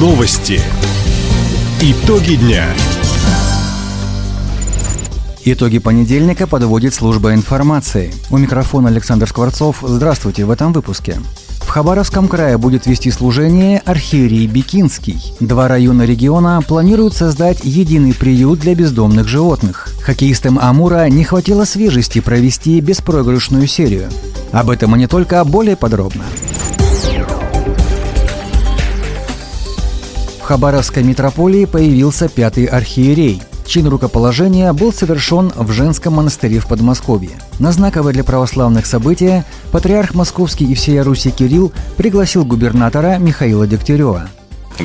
Новости. Итоги дня. Итоги понедельника подводит служба информации. У микрофона Александр Скворцов. Здравствуйте в этом выпуске. В Хабаровском крае будет вести служение архиерей Бикинский. Два района региона планируют создать единый приют для бездомных животных. Хоккеистам Амура не хватило свежести провести беспроигрышную серию. Об этом и не только, более подробно. Хабаровской митрополии появился пятый архиерей. Чин рукоположения был совершен в женском монастыре в Подмосковье. На знаковое для православных событие патриарх Московский и всея Руси Кирилл пригласил губернатора Михаила Дегтярева.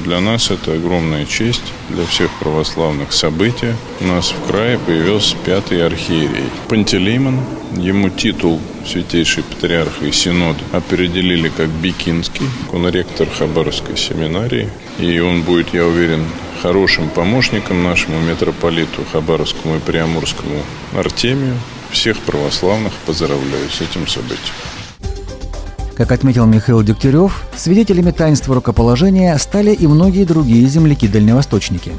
Для нас это огромная честь, для всех православных событий. У нас в крае появился пятый архиерей. Пантелеймон, ему титул святейший патриарх и синод определили как Бикинский, он ректор Хабаровской семинарии. И он будет, я уверен, хорошим помощником нашему митрополиту Хабаровскому и Приамурскому Артемию. Всех православных поздравляю с этим событием. Как отметил Михаил Дегтярев, свидетелями таинства рукоположения стали и многие другие земляки-дальневосточники.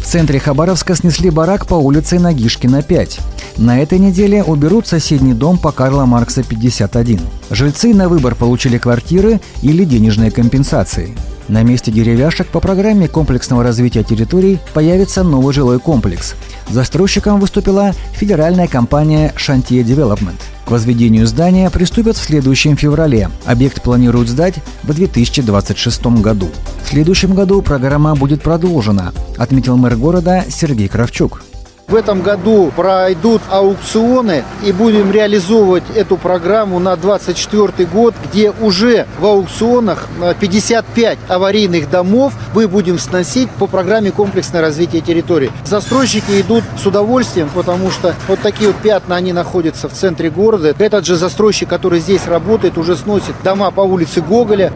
В центре Хабаровска снесли барак по улице Нагишкина, 5. На этой неделе уберут соседний дом по Карла Маркса 51. Жильцы на выбор получили квартиры или денежные компенсации. На месте деревяшек по программе комплексного развития территорий появится новый жилой комплекс. Застройщиком выступила федеральная компания «Шантье Девелопмент». К возведению здания приступят в следующем феврале. Объект планируют сдать в 2026 году. В следующем году программа будет продолжена, отметил мэр города Сергей Кравчук. В этом году пройдут аукционы и будем реализовывать эту программу на 2024 год, где уже в аукционах 55 аварийных домов мы будем сносить по программе комплексное развитие территории. Застройщики идут с удовольствием, потому что вот такие вот пятна, они находятся в центре города. Этот же застройщик, который здесь работает, уже сносит дома по улице Гоголя.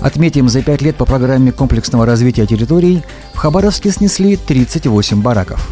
Отметим, за пять лет по программе комплексного развития территорий в Хабаровске снесли 38 бараков.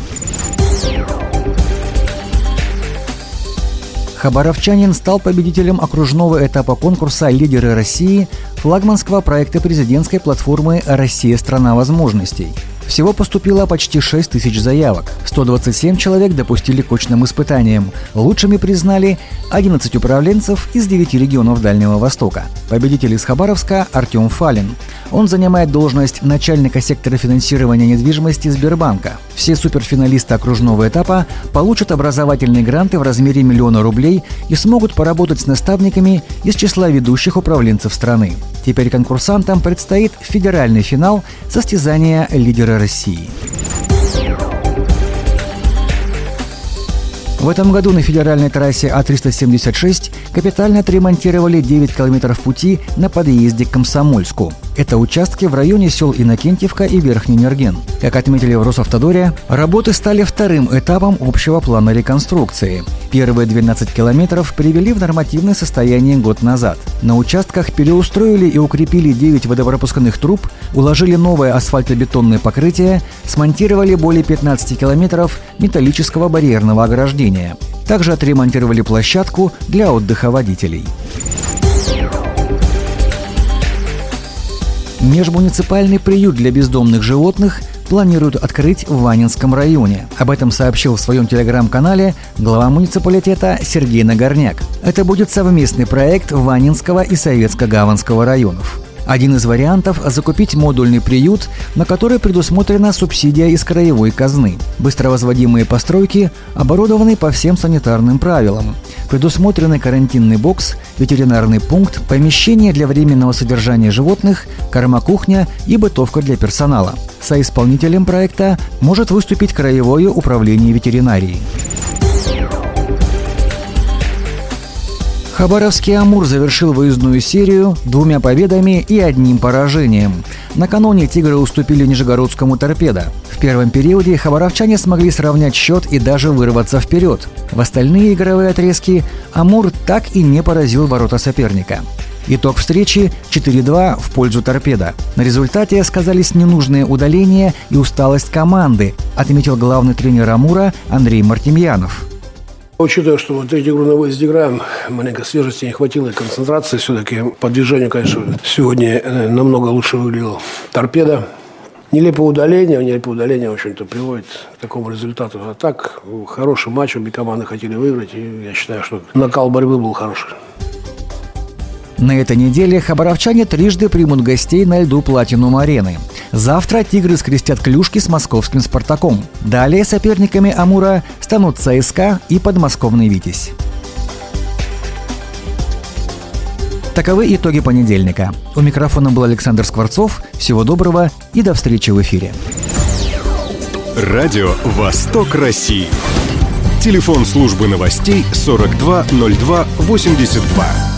Хабаровчанин стал победителем окружного этапа конкурса «Лидеры России» флагманского проекта президентской платформы «Россия – страна возможностей». Всего поступило почти 6 тысяч заявок. 127 человек допустили к очным испытаниям. Лучшими признали 11 управленцев из 9 регионов Дальнего Востока. Победитель из Хабаровска Артем Фалин. Он занимает должность начальника сектора финансирования недвижимости Сбербанка. Все суперфиналисты окружного этапа получат образовательные гранты в размере миллиона рублей и смогут поработать с наставниками из числа ведущих управленцев страны. Теперь конкурсантам предстоит федеральный финал состязания лидера России. В этом году на федеральной трассе А376 капитально отремонтировали 9 километров пути на подъезде к Комсомольску. Это участки в районе сел Иннокентьевка и Верхний Нерген. Как отметили в Росавтодоре, работы стали вторым этапом общего плана реконструкции. Первые 12 километров привели в нормативное состояние год назад. На участках переустроили и укрепили 9 водопропускных труб, уложили новое асфальтобетонное покрытие, смонтировали более 15 километров металлического барьерного ограждения. Также отремонтировали площадку для отдыха водителей. Межмуниципальный приют для бездомных животных планируют открыть в Ванинском районе. Об этом сообщил в своем телеграм-канале глава муниципалитета Сергей Нагорняк. Это будет совместный проект Ванинского и Советско-Гаванского районов. Один из вариантов – закупить модульный приют, на который предусмотрена субсидия из краевой казны. Быстровозводимые постройки оборудованы по всем санитарным правилам. Предусмотрены карантинный бокс, ветеринарный пункт, помещение для временного содержания животных, корма-кухня и бытовка для персонала. Соисполнителем проекта может выступить Краевое управление ветеринарии. Хабаровский «Амур» завершил выездную серию двумя победами и одним поражением. Накануне «Тигры» уступили Нижегородскому «Торпедо». В первом периоде хабаровчане смогли сравнять счет и даже вырваться вперед. В остальные игровые отрезки «Амур» так и не поразил ворота соперника. Итог встречи 4-2 в пользу торпеда. На результате сказались ненужные удаления и усталость команды, отметил главный тренер Амура Андрей Мартемьянов. Учитывая, что вот третью игру на выезде играем, маленько свежести не хватило и концентрации все-таки. По движению, конечно, сегодня э, намного лучше выглядел торпеда. Нелепое удаление, нелепое удаление, в общем-то, приводит к такому результату. А так, хороший матч, обе команды хотели выиграть, и я считаю, что накал борьбы был хороший. На этой неделе хабаровчане трижды примут гостей на льду Платинум арены. Завтра «Тигры» скрестят клюшки с московским «Спартаком». Далее соперниками «Амура» станут ЦСКА и подмосковный «Витязь». Таковы итоги понедельника. У микрофона был Александр Скворцов. Всего доброго и до встречи в эфире. Радио «Восток России». Телефон службы новостей 420282.